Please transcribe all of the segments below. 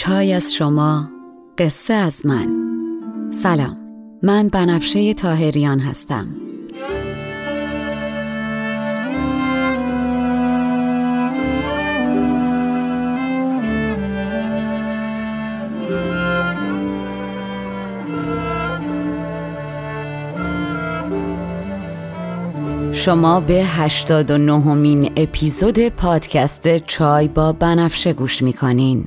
چای از شما قصه از من. سلام من بنفشه تاهریان هستم. شما به 89 مین اپیزود پادکست چای با بنفشه گوش می‌کنین.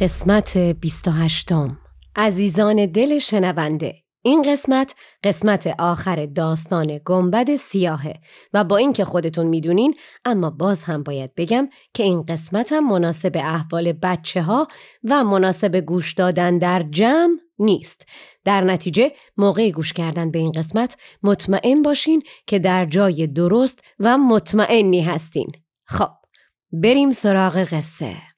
قسمت 28 عزیزان دل شنونده این قسمت قسمت آخر داستان گنبد سیاهه و با اینکه خودتون می‌دونین اما باز هم باید بگم که این قسمت هم مناسب احوال بچه ها و مناسب گوش دادن در جمع نیست. در نتیجه موقع گوش کردن به این قسمت مطمئن باشین که در جای درست و مطمئنی هستین. خب بریم سراغ قصه.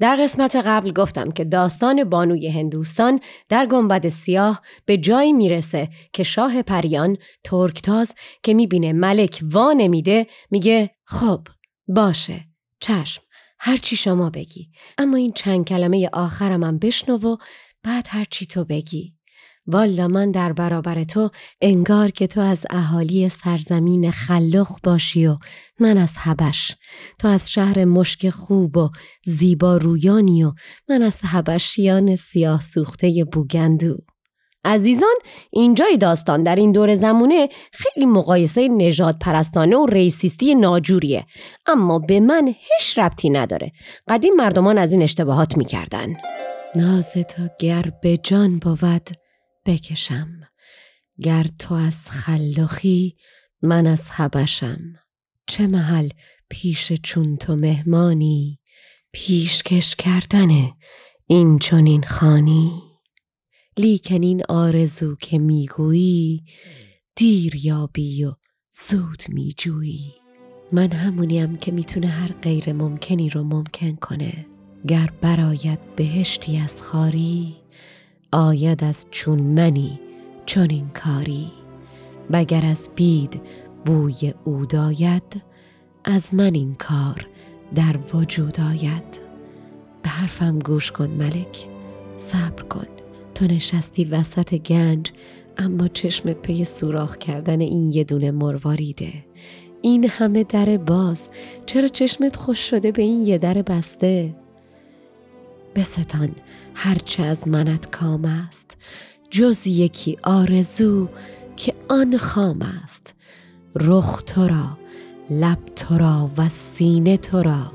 در قسمت قبل گفتم که داستان بانوی هندوستان در گنبد سیاه به جایی می‌رسه که شاه پریان ترکتاز که می‌بینه ملک وا نمیده میگه خب باشه. چشم. هرچی شما بگی. اما این چند کلمه آخرم هم بشنو و بعد هرچی تو بگی. والا من در برابر تو انگار که تو از اهالی سرزمین خلخ باشی و من از هبش تو از شهر مشک خوب و زیبا رویانی و من از هبشیان سیاه سوخته بوگندو. عزیزان اینجای داستان در این دور زمونه خیلی مقایسه نجات پرستانه و ریسیستی ناجوریه. اما به من هیچ ربطی نداره. قدیم مردمان از این اشتباهات می‌کردن. ناز تا گر به جان بود بکشم. گر تو از خلاخی من از حبشم. چه محل پیش چون تو مهمانی؟ پیشکش کردنه این چونین خانی. لیکن این آرزو که می‌گویی دیر یابی و زود میجویی. من همونیم که می‌تونه هر غیر ممکنی رو ممکن کنه. گر براید بهشتی از خاری آید از چون منی چون این کاری. وگر از بید بوی اود آید از من این کار در وجود آید. به حرفم گوش کن ملک صبر کن. تو نشستی وسط گنج اما چشمت پی سوراخ کردن این یه دونه مرواریده این همه در باز چرا چشمت خوش شده به این یه در بسته؟ بستان هرچه از منت کام است. جز یکی آرزو که آن خام است. رخ تو را لب تو را و سینه تو را.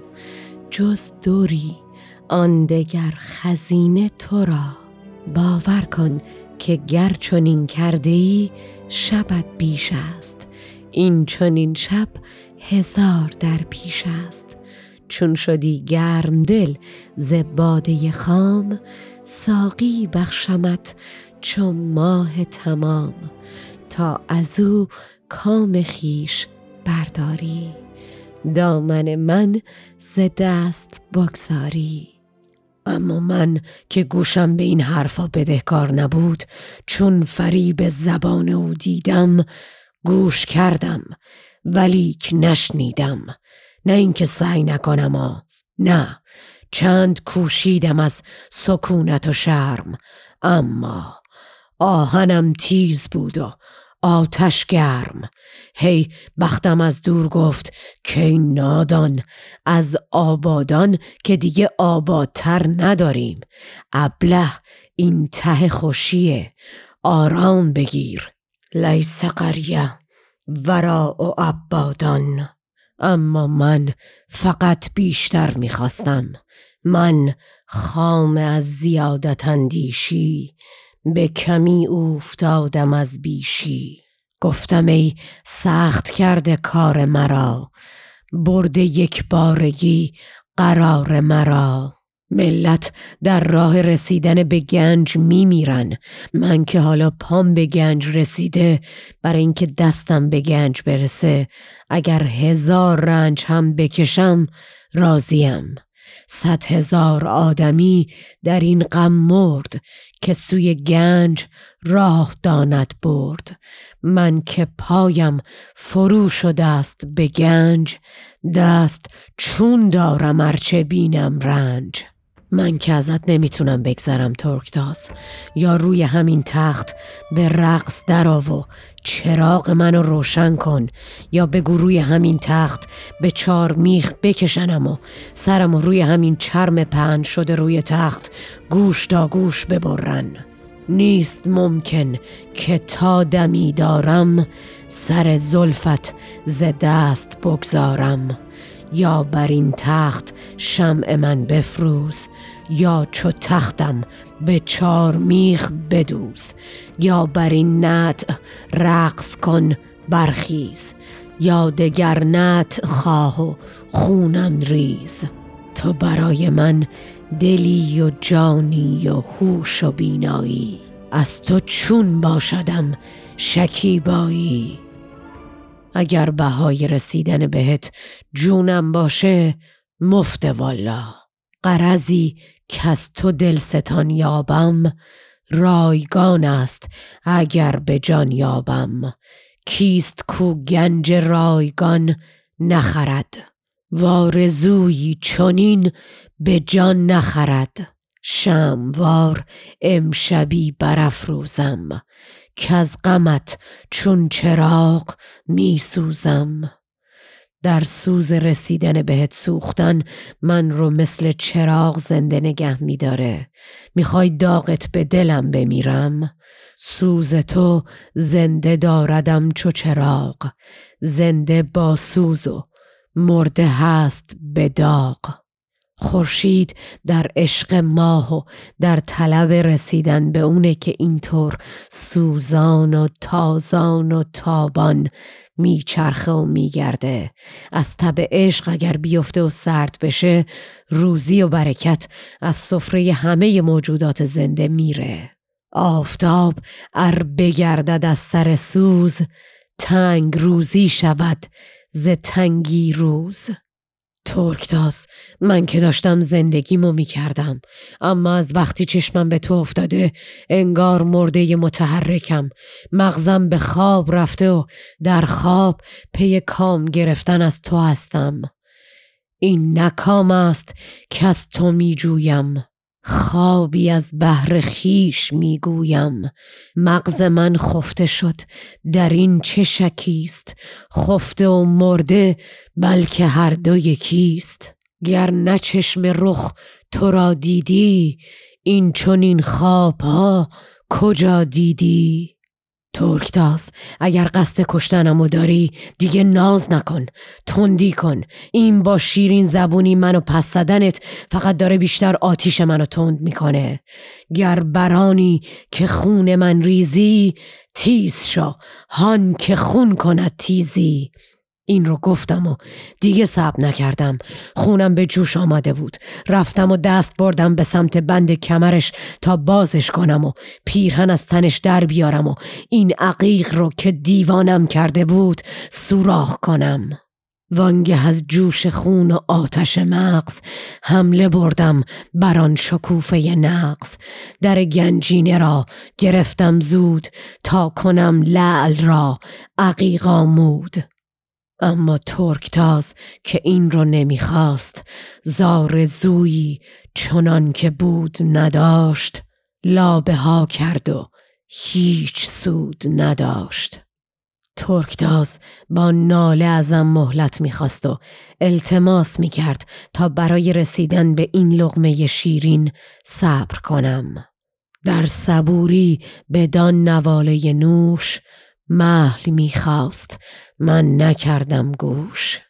جز دوری آن دگر خزینه تو را. باور کن که گر چنین کرده ای شبت بیش است. این چنین شب هزار در پیش است. چون شدی گرم دل ز باده خام ساقی بخشمت چون ماه تمام. تا از او کام خیش برداری دامن من ز دست بگذاری. اما من که گوشم به این حرفا بدهکار نبود چون فریب زبان او دیدم گوش کردم ولیک نشنیدم. نه اینکه سعی نکنم آ نه چند کوشیدم از سکونت و شرم. اما آهنم تیز بود و آتش گرم. هی بختم از دور گفت که نادان از آبادان که دیگه آبادتر نداریم. ابله این ته خوشیه. آرام بگیر لیس قریه ورا و عبادان. اما من فقط بیشتر می‌خواستم. من خام از زیادت اندیشی به کمی افتادم از بیشی. گفتم ای سخت کرده کار مرا برده یک بارگی قرار مرا. ملت در راه رسیدن به گنج میمیرن. من که حالا پام به گنج رسیده برای اینکه دستم به گنج برسه. اگر هزار رنج هم بکشم راضیم. صد هزار آدمی در این غم مرد که سوی گنج راه داند برد. من که پایم فرو شده است به گنج دست چون دارم ارچه بینم رنج. من که ازت نمی‌تونم بگذرم ترکتاز یا روی همین تخت به رقص درآ و چراغ منو روشن کن. یا بگو روی همین تخت به چار میخ بکشنم و سرم روی همین چرم پهن شده روی تخت گوش تا گوش ببرن. نیست ممکن که تا دمی دارم سر زلفت ز دست بگذارم. یا بر این تخت شمع من بفروز. یا چو تختم به چار میخ بدوز یا بر این نت رقص کن برخیز یا دگر نت خواه و خونم ریز. تو برای من دلی و جانی و هوش و بینایی از تو چون باشدم شکیبایی. اگر بهای رسیدن بهت جونم باشه مفت والا. قرضی که از تو دلستان یابم رایگان است اگر به جان یابم. کیست کو گنج رایگان نخرد؟ وارزویی چنین به جان نخرد. شموار امشبی برافروزم از غمت چون چراغ می سوزم در سوز رسیدن بهت سوختن من رو مثل چراغ زنده نگه می داره می‌خوای داغت به دلم بمیرم. سوز تو زنده داردم چو چراغ. زنده با سوز و مرده هست به داغ. خورشید در عشق ماه و در طلب رسیدن به اونه که اینطور سوزان و تازان و تابان میچرخه و میگرده. از تب عشق اگر بیفته و سرد بشه روزی و برکت از سفره همه موجودات زنده میره. آفتاب ار بگردد از سر سوز تنگ روزی شود ز تنگی روز. ترکتاز من که داشتم زندگیمو می کردم اما از وقتی چشمم به تو افتاده انگار مرده متحرکم. مغزم به خواب رفته و در خواب پی کام گرفتن از تو هستم. این نه کام است که از تو می جویم خوابی از بهر خویش می‌گویم. مغز من خفته شد. در این چه شکیست؟ خفته و مرده بلکه هر دو یکیست. گر نه چشم رخ تو را دیدی این چون این خواب ها کجا دیدی؟ ترکتاز اگر قصد کشتنمو داری دیگه ناز نکن. تندی کن. این با شیرین زبونی منو پس زدنت فقط داره بیشتر آتیش منو تند می‌کنه. گر برانی که خون من ریزی تیز شا هان که خون کند تیزی. این رو گفتم و دیگه صبر نکردم. خونم به جوش آمده بود. رفتم و دست بردم به سمت بند کمرش تا بازش کنم و پیرهن از تنش در بیارم و این عقیق رو که دیوانم کرده بود سوراخ کنم. وانگه از جوش خون و آتش مغز حمله بردم بر آن شکوفه نقص در گنجینه را گرفتم زود تا کنم لعل را عقیق آمود. اما ترکتاز که این رو نمی‌خواست زار زویی چنان که بود نداشت لابه ها کرد و هیچ سود نداشت ترکتاز با ناله ازم مهلت می‌خواست و التماس می‌کرد تا برای رسیدن به این لغمه شیرین صبر کنم. در صبوری بدان نواله نوش محل می‌خواست. من نکردم گوش.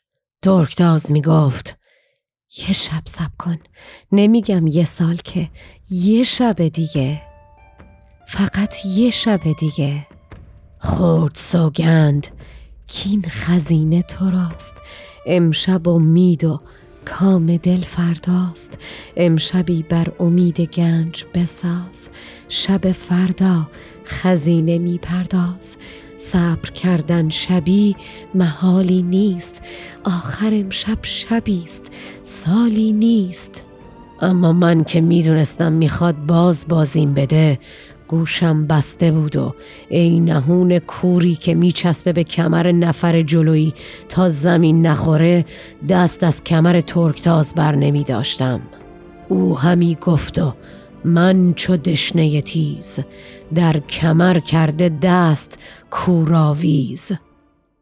ترکتاز می‌گفت یه شب سب کن. نمیگم یه سال که یه شب دیگه. فقط یه شب دیگه. خورد سوگند کین خزینه تو راست. امشب امید و کام دل فرداست. امشبی بر امید گنج بساز. شب فردا خزینه می پرداز صبر کردن شبی محالی نیست. آخر امشب شبیست. سالی نیست. اما من که می‌دونستم می‌خواد باز بازیم بده گوشم بسته بود و ای نهون کوری که میچسبه به کمر نفر جلویی تا زمین نخوره دست از کمر ترکتاز بر نمی داشتم. او همی گفت و من چو دشنه تیز در کمر کرده دست کوراویز.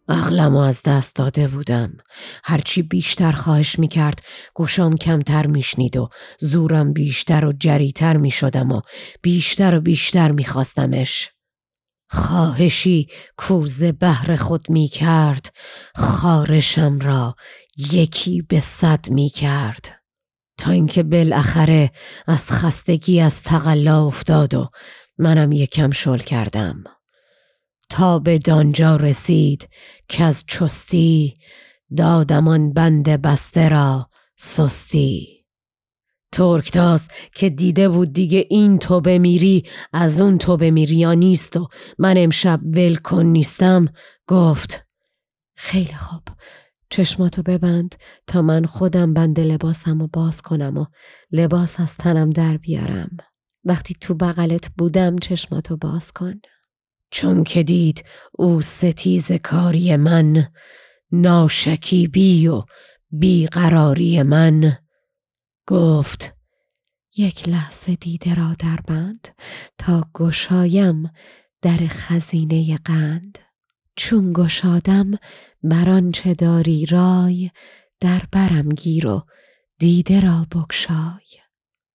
عقلم از دست داده بودم. هرچی بیشتر خواهش می‌کرد گوشام کمتر میشنید و زورم بیشتر و جریتر می‌شدم و بیشتر و بیشتر میخواستمش. خواهشی کوزه بهر خود می‌کرد خارشم را یکی به صد می‌کرد. تا اینکه بالاخره از خستگی از تقلا افتاد و منم یکم شل کردم. تا به دانجا رسید که از چستی دادمان بند بسته را سستی. ترکتاز که دیده بود دیگه این تو بمیری از اون تو بمیری یا نیست و من امشب ولکن نیستم گفت خیلی خوب. چشماتو ببند تا من خودم بند لباسم و باز کنم و لباس از تنم در بیارم. وقتی تو بغلت بودم چشماتو باز کن. چون که دید او ستیز کاری من ناشکیبی و بیقراری من. گفت یک لحظه دیده را در بند تا گشایم در خزینه قند. چون گشادم بر چه داری رای در برم گیر و دیده را بکشای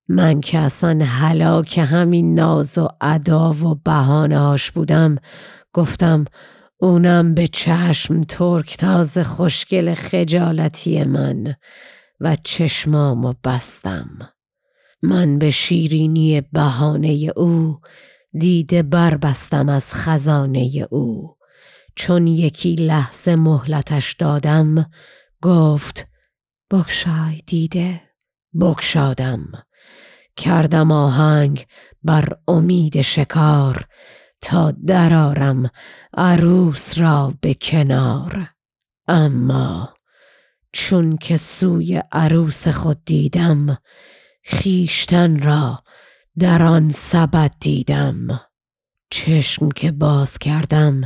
من که اصلا هلاک همین ناز و ادا و بهانهاش بودم گفتم اونم به چشم ترک تاز خوشگل خجالتی من و چشمامو بستم. من به شیرینی بهانه او دیده بربستم از خزانه او. چون یکی لحظه مهلتش دادم گفت بکشای دیده بکشادم کردم آهنگ بر امید شکار تا درارم عروس را به کنار. اما چون که سوی عروس خود دیدم خیشتن را در آن سبد دیدم. چشم که باز کردم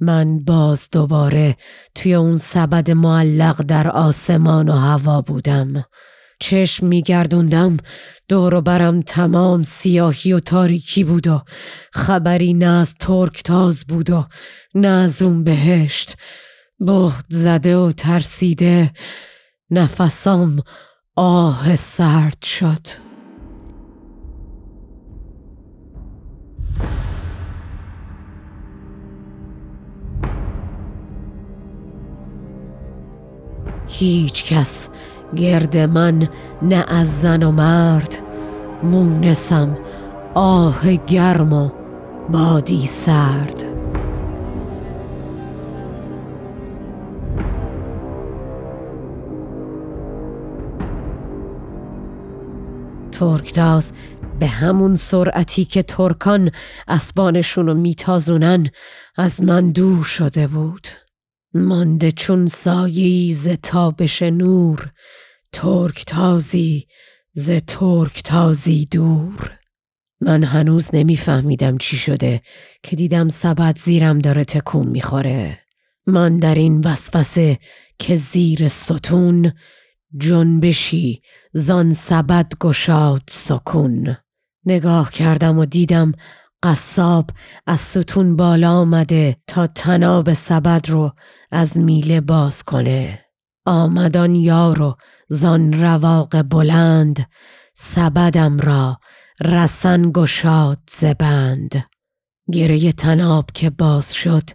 من باز دوباره توی اون سبد معلق در آسمان و هوا بودم. چشم میگردوندم دور برم تمام سیاهی و تاریکی بود و خبری نه از ترک تاز بود و نه از اون بهشت. بهد زده و ترسیده نفسام آه سرد شد. هیچ کس. گرد من نه از زن و مرد. مونسم آه گرم و بادی سرد. ترکتاز به همون سرعتی که ترکان اسبانشون رو میتازونن از من دور شده بود. مانده چون سایی ز تابش نور ترک تازی ز ترک تازی دور. من هنوز نمیفهمیدم چی شده که دیدم سبد زیرم داره تکون می‌خوره. من در این وسوسه که زیر ستون جنبشی زان سبد گشاد سکون. نگاه کردم و دیدم قصاب از ستون بالا آمده تا تناب سبد رو از میله باز کنه. آمدان یارو زان رواق بلند سبدم را رسن گشاد زبند گره تناب که باز شد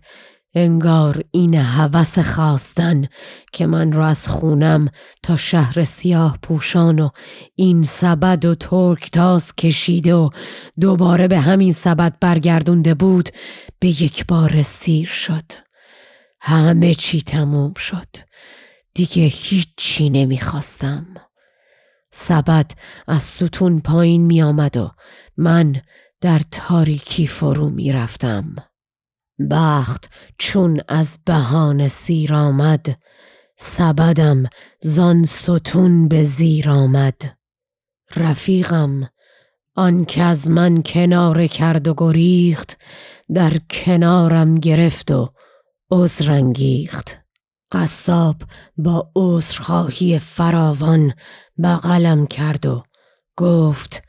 انگار این هوس خواستن که من را از خونم تا شهر سیاه پوشان و این سبد و ترک تاز کشیده و دوباره به همین سبد برگردونده بود به یک بار سیر شد. همه چی تموم شد. دیگه هیچی نمی‌خواستم. سبد از ستون پایین می آمد و من در تاریکی فرو می رفتم. بخت چون از بهان سیر آمد سبدم زان ستون به زیر آمد. رفیقم آن که از من کنار کرد و گریخت در کنارم گرفت و عذرانگیخت قصاب با عذرخواهی فراوان بغلم کرد و گفت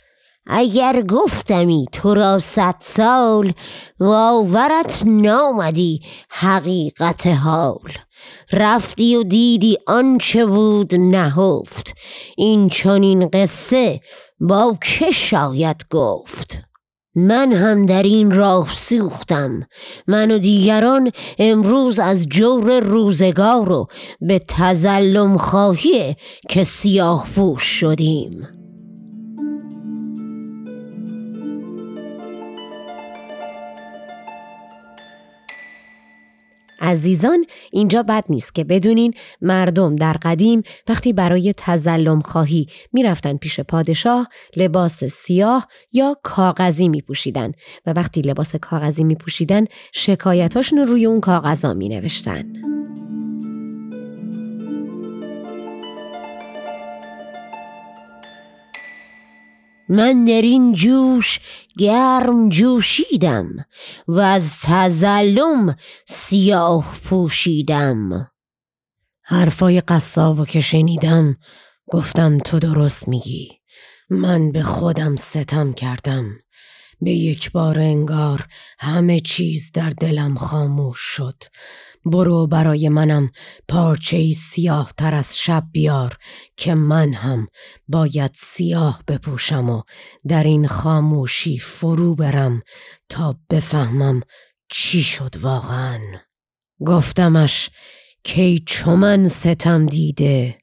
اگر گفتمی تو را صد سال واورت نامدی حقیقت حال. رفتی و دیدی آنچه بود نهفت. این چنین قصه با که شاید گفت؟ من هم در این راه سوختم. من و دیگران امروز از جور روزگار رو به تزلم خواهی که سیاه شدیم. عزیزان اینجا بد نیست که بدونین مردم در قدیم وقتی برای تزلم خواهی می‌رفتن پیش پادشاه لباس سیاه یا کاغذی می پوشیدن و وقتی لباس کاغذی می پوشیدن شکایتاشون رو روی اون کاغذا می نوشتن. من در این جوش گرم جوشیدم و از تزلم سیاه پوشیدم. حرفای قصابو که شنیدم گفتم تو درست میگی. من به خودم ستم کردم. به یک بار انگار همه چیز در دلم خاموش شد. برو برای منم پارچه سیاه تر از شب بیار که من هم باید سیاه بپوشم و در این خاموشی فرو برم تا بفهمم چی شد واقعا. گفتمش کی چمن ستم دیده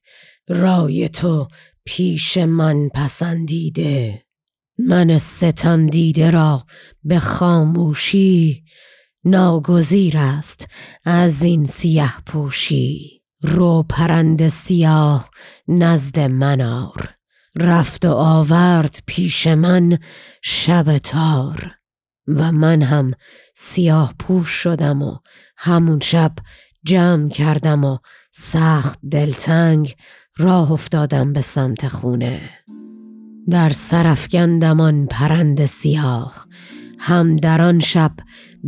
رای تو پیش من پسندیده. من ستم دیده را به خاموشی ناگزیر است از این سیاه پوشی. رو پرند سیاه نزد منار رفت و آورد پیش من شب تار. و من هم سیاه پوش شدم و همون شب جمع کردم و سخت دلتنگ راه افتادم به سمت خونه. در سرفگندمان پرند سیاه. هم در آن شب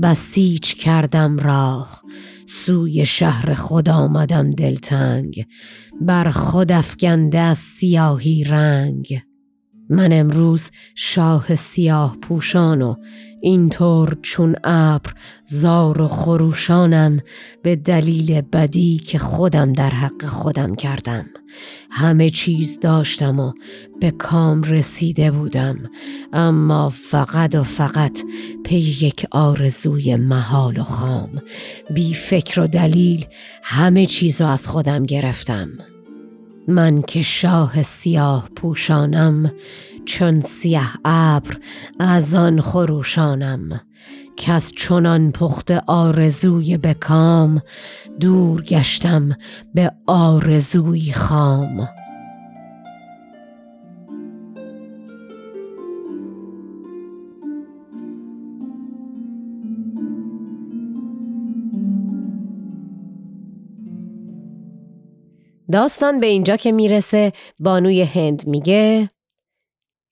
بسیج کردم راه. سوی شهر خود آمدم دلتنگ. بر خود افکنده از سیاهی رنگ. من امروز شاه سیاه پوشان و اینطور چون ابر زار و خروشانم به دلیل بدی که خودم در حق خودم کردم. همه چیز داشتم و به کام رسیده بودم اما فقط و فقط پی یک آرزوی محال و خام. بی فکر و دلیل همه چیز رو از خودم گرفتم. من که شاه سیاه پوشانم چون سیاه ابر از آن خروشانم. که از چنان پخت آرزوی بکام دور گشتم به آرزوی خام. داستان به اینجا که می‌رسه بانوی هند میگه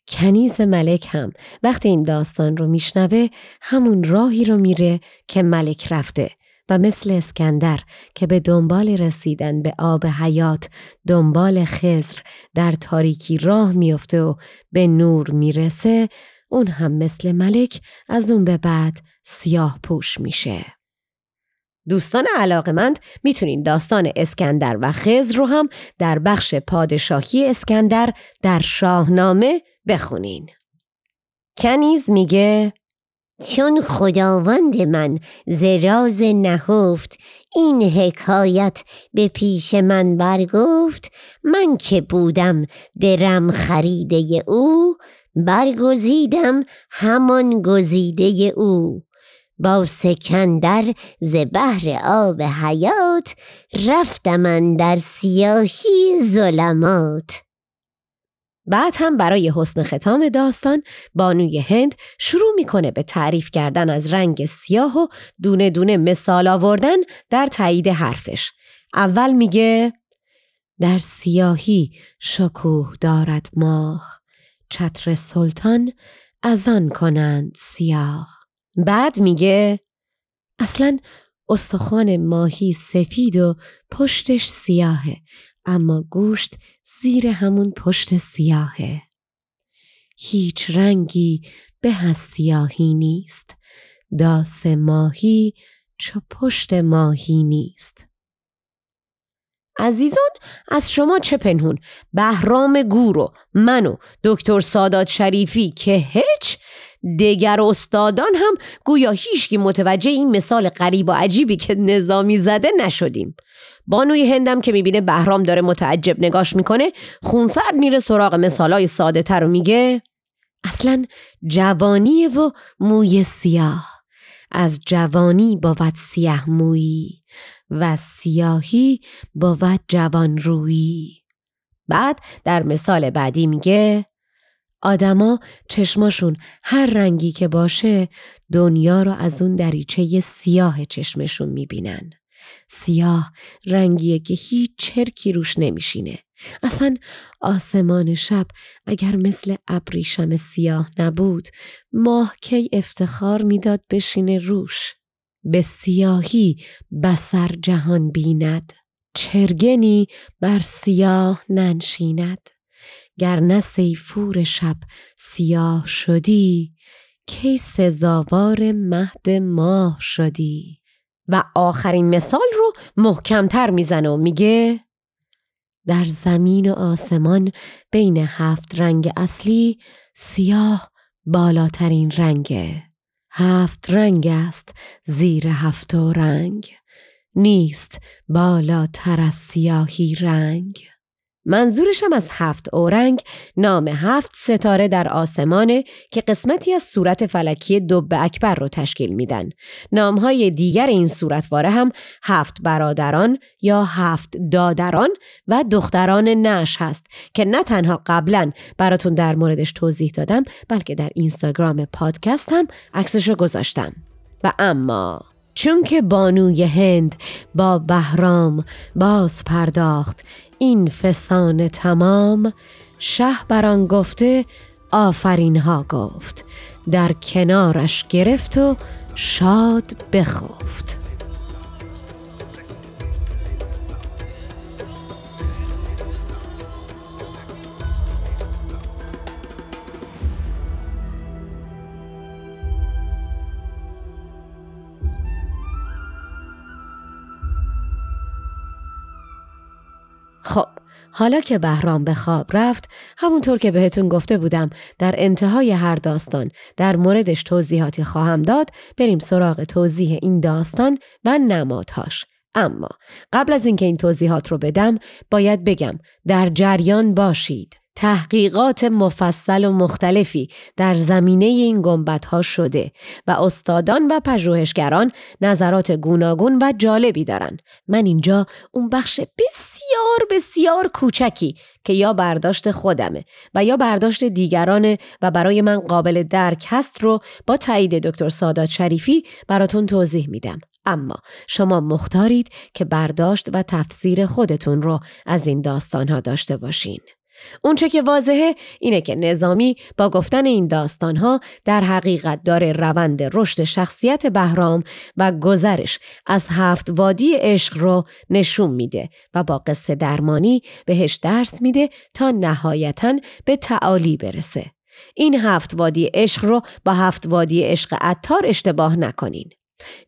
کنیز ملک هم وقتی این داستان رو میشنوه همون راهی رو میره که ملک رفته و مثل اسکندر که به دنبال رسیدن به آب حیات دنبال خزر در تاریکی راه میفته و به نور می‌رسه اون هم مثل ملک از اون به بعد سیاه پوش میشه. دوستان علاقمند می‌تونین داستان اسکندر و خز رو هم در بخش پادشاهی اسکندر در شاهنامه بخونین. کنیز میگه چون خداوند من زراز نهفت این حکایت به پیش من برگفت من که بودم درم خریده او برگزیدم همان گزیده او با سکندر ز بحر آب حیات رفتم در سیاهی ظلمات بعد هم برای حسن ختام داستان بانوی هند شروع می‌کنه به تعریف کردن از رنگ سیاه و دونه دونه مثال آوردن در تایید حرفش. اول میگه در سیاهی شکوه دارد ماه چتر سلطان از آن کنند سیاه. بعد میگه اصلا استخوان ماهی سفید و پشتش سیاهه اما گوشت زیر همون پشت سیاهه. هیچ رنگی به از سیاهی نیست. داس ماهی چو پشت ماهی نیست. عزیزان از شما چه پنهون بهرام گورو من و دکتر سادات شریفی که هیچ دیگر استادان هم گویا هیچکی متوجه این مثال غریب و عجیبی که نظامی زده نشدیم. بانوی هندم که می‌بینه بهرام داره متعجب نگاش می‌کنه خونسرد میره سراغ مثالای ساده تر و میگه اصلا جوانی و موی سیاه. از جوانی بود سیاه مویی و سیاهی بود جوان رویی بعد در مثال بعدی میگه آدما چشماشون هر رنگی که باشه دنیا رو از اون دریچه سیاه چشمشون می‌بینن. سیاه رنگیه که هیچ چرکی روش نمیشینه. اصلا آسمان شب اگر مثل ابریشم سیاه نبود ماه کی افتخار می‌داد بشینه روش. به سیاهی بسر جهان بیند. چرگنی بر سیاه ننشیند. گر نه سیفور شب سیاه شدی کی سزاوار مهد ماه شدی؟ و آخرین مثال رو محکمتر می‌زنه و میگه در زمین و آسمان بین هفت رنگ اصلی سیاه بالاترین رنگه. هفت رنگ است زیر هفت رنگ نیست بالاتر از سیاهی رنگ. منظورشم از هفت اورنگ نام هفت ستاره در آسمانه که قسمتی از صورت فلکی دب اکبر رو تشکیل میدن. نامهای دیگر این صورتواره هم هفت برادران یا هفت دادران و دختران نش هست که نه تنها قبلا براتون در موردش توضیح دادم بلکه در اینستاگرام پادکست هم عکسش گذاشتم. و اما چون که بانوی هند با بهرام باز پرداخت این فسان تمام شه بران گفته آفرین ها گفت. در کنارش گرفت و شاد بخفت. خب حالا که بهرام به خواب رفت همونطور که بهتون گفته بودم در انتهای هر داستان در موردش توضیحاتی خواهم داد بریم سراغ توضیح این داستان و نمادهاش. اما قبل از اینکه این توضیحات رو بدم باید بگم در جریان باشید. تحقیقات مفصل و مختلفی در زمینه این گنبت ها شده و استادان و پژوهشگران نظرات گوناگون و جالبی دارن. من اینجا اون بخش بسیار بسیار کوچکی که یا برداشت خودمه و یا برداشت دیگرانه و برای من قابل درک هست رو با تایید دکتر سادات شریفی براتون توضیح میدم. اما شما مختارید که برداشت و تفسیر خودتون رو از این داستان ها داشته باشین. اونچه که واضحه اینه که نظامی با گفتن این داستانها در حقیقت داره روند رشد شخصیت بهرام و گذرش از هفت وادی عشق رو نشون میده و با قصه درمانی بهش درس میده تا نهایتا به تعالی برسه. این هفت وادی عشق رو با هفت وادی عشق عطار اشتباه نکنین.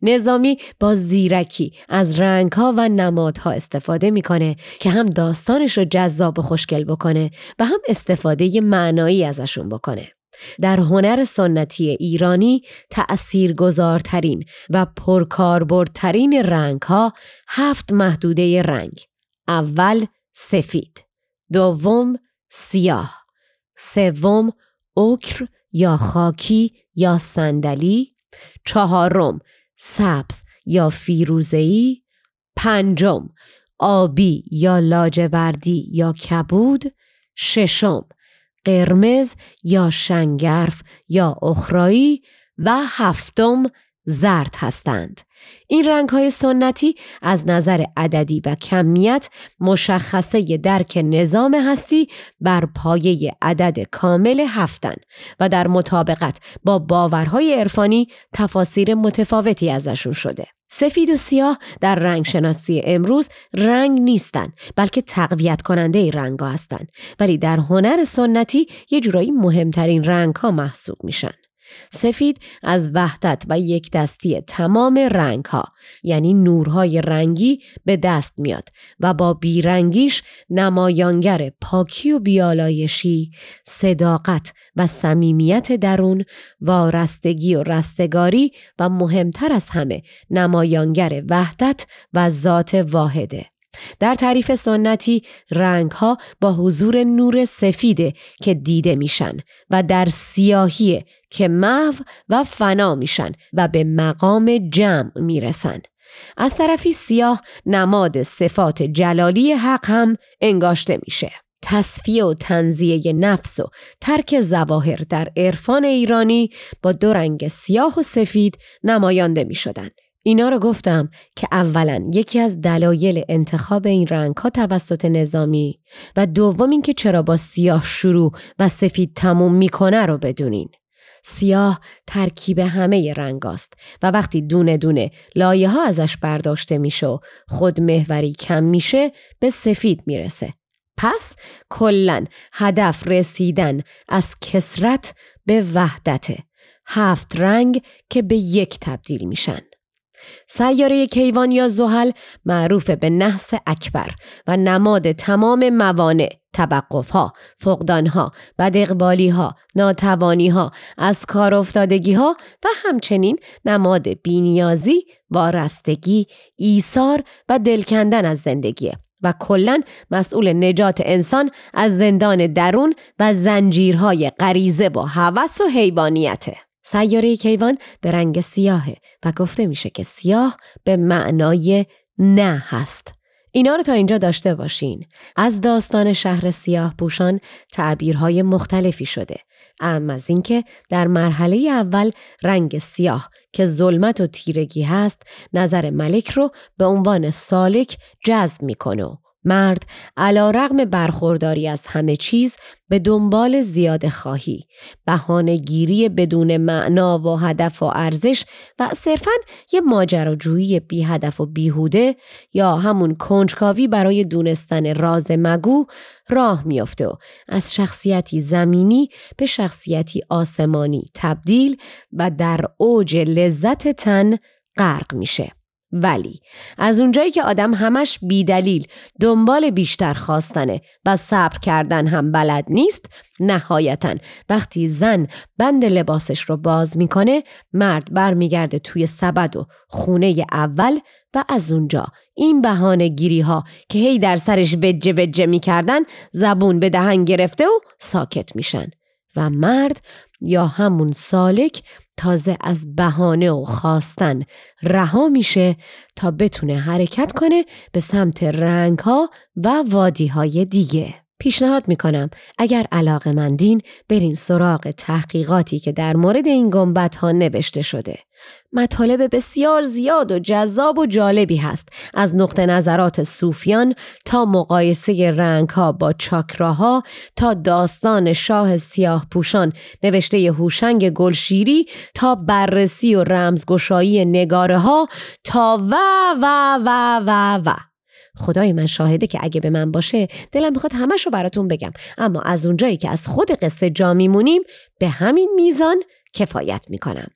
نظامی با زیرکی از رنگها و نمادها استفاده می‌کنه که هم داستانش رو جذاب و خوشگل بکنه و هم استفاده معنایی ازشون بکنه. در هنر سنتی ایرانی تأثیر گذارترین و پرکاربردترین رنگ ها هفت محدوده رنگ. اول سفید، دوم سیاه، سوم اوکر یا خاکی یا صندلی، چهارم سبز یا فیروزه‌ای، پنجم آبی یا لاجوردی یا کبود، ششم قرمز یا شنگرف یا اخرایی و هفتم زرد هستند. این رنگ های سنتی از نظر عددی و کمیت مشخصه درک نظام هستی بر پایه عدد کامل هفتن و در مطابقت با باورهای عرفانی تفاسیر متفاوتی ازشون شده. سفید و سیاه در رنگ شناسی امروز رنگ نیستن بلکه تقویت کننده رنگ ها ولی در هنر سنتی یه جورایی مهمترین رنگ ها محسوب میشن. سفید از وحدت و یک دستی تمام رنگ ها یعنی نورهای رنگی به دست میاد و با بیرنگیش نمایانگر پاکی و بیالایشی، صداقت و صمیمیت درون، وارستگی و رستگاری و مهمتر از همه نمایانگر وحدت و ذات واحده. در تعریف سنتی رنگ ها با حضور نور سفیده که دیده میشن و در سیاهی که محو و فنا میشن و به مقام جمع می‌رسن. از طرفی سیاه نماد صفات جلالی حق هم انگاشته میشه. تصفیه و تنزیه نفس و ترک زواهر در عرفان ایرانی با دو رنگ سیاه و سفید نمایانده می شدن. اینا رو گفتم که اولا یکی از دلایل انتخاب این رنگ ها توسط نظامی و دوم اینکه چرا با سیاه شروع و سفید تموم می‌کنه رو بدونین. سیاه ترکیب همه رنگ است و وقتی دونه دونه لایه ها ازش برداشته میشه و خود محوری کم میشه به سفید می‌رسه. پس کلا هدف رسیدن از کسرت به وحدته. هفت رنگ که به یک تبدیل میشن. سیاره کیوان یا زحل معروف به نحس اکبر و نماد تمام موانع توقف ها، فقدان ها، بدقبالی ها، ناتوانی ها، از کار افتادگی ها و همچنین نماد بینیازی، وارستگی، ایثار و دلکندن از زندگی و کلا مسئول نجات انسان از زندان درون و زنجیرهای غریزه و هوس و حیوانیته. سیاره کیوان به رنگ سیاهه و گفته میشه که سیاه به معنای نه هست. اینا رو تا اینجا داشته باشین. از داستان شهر سیاه پوشان تعبیرهای مختلفی شده. اما از اینکه در مرحله اول رنگ سیاه که ظلمت و تیرگی هست نظر ملک رو به عنوان سالک جذب می‌کنه مرد علا رغم برخورداری از همه چیز به دنبال زیاد خواهی، بهانه گیری بدون معنا و هدف و ارزش و صرفا یه ماجراجویی بی هدف و بیهوده یا همون کنجکاوی برای دونستن راز مگو راه میافته و از شخصیتی زمینی به شخصیتی آسمانی تبدیل و در اوج لذت تن غرق میشه. ولی از اونجایی که آدم همش بیدلیل دنبال بیشتر خواستنه و صبر کردن هم بلد نیست نهایتا وقتی زن بند لباسش رو باز می‌کنه مرد برمیگرده توی سبد و خونه اول و از اونجا. این بهانه گیری ها که هی در سرش وجه وجه می‌کردن زبون به دهن گرفته و ساکت میشن. و مرد یا همون سالک تازه از بهانه و خواستن رها میشه تا بتونه حرکت کنه به سمت رنگ ها و وادی های دیگه. پیشنهاد می‌کنم. اگر علاقه مندین برین سراغ تحقیقاتی که در مورد این گنبت ها نوشته شده. مطالب بسیار زیاد و جذاب و جالبی هست. از نقطه نظرات صوفیان تا مقایسه رنگ ها با چاکراها تا داستان شاه سیاه پوشان نوشته هوشنگ گلشیری تا بررسی و رمزگشایی نگاره ها تا و و و و و. خدای من شاهده که اگه به من باشه دلم می‌خواد همش رو براتون بگم. اما از اونجایی که از خود قصه جا میمونیم به همین میزان کفایت می‌کنم.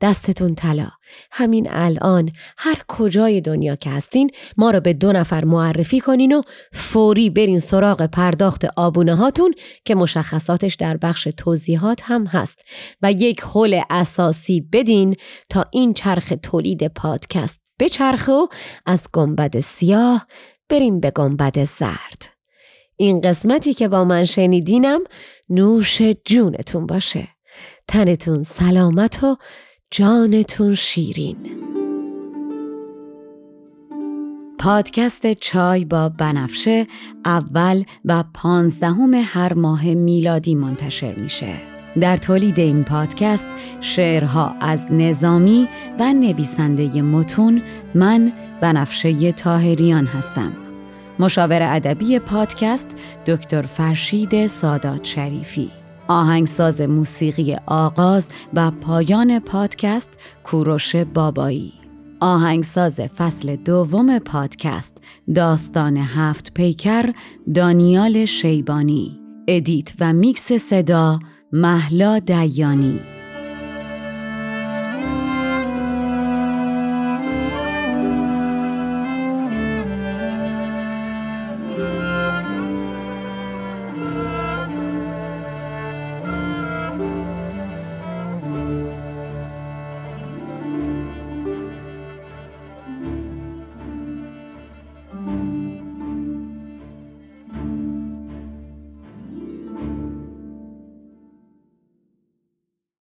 دستتون طلا. همین الان هر کجای دنیا که هستین ما رو به دو نفر معرفی کنین و فوری برین سراغ پرداخت آبونه هاتون که مشخصاتش در بخش توضیحات هم هست. و یک حل اساسی بدین تا این چرخ تولید پادکست بچرخه و از گنبد سیاه بریم به گنبد زرد. این قسمتی که با من شنیدینم نوش جونتون باشه. تنتون سلامت و جانتون شیرین. پادکست چای با بنفشه اول و پانزدهم هر ماه میلادی منتشر میشه. در تولید این پادکست شعرها از نظامی و نویسنده متون من بنفشه طاهریان هستم. مشاور ادبی پادکست دکتر فرشید سادات شریفی. آهنگساز موسیقی آغاز و پایان پادکست کوروش بابایی. آهنگساز فصل دوم پادکست داستان هفت پیکر دانیال شیبانی. ادیت و میکس صدا محلا دیانی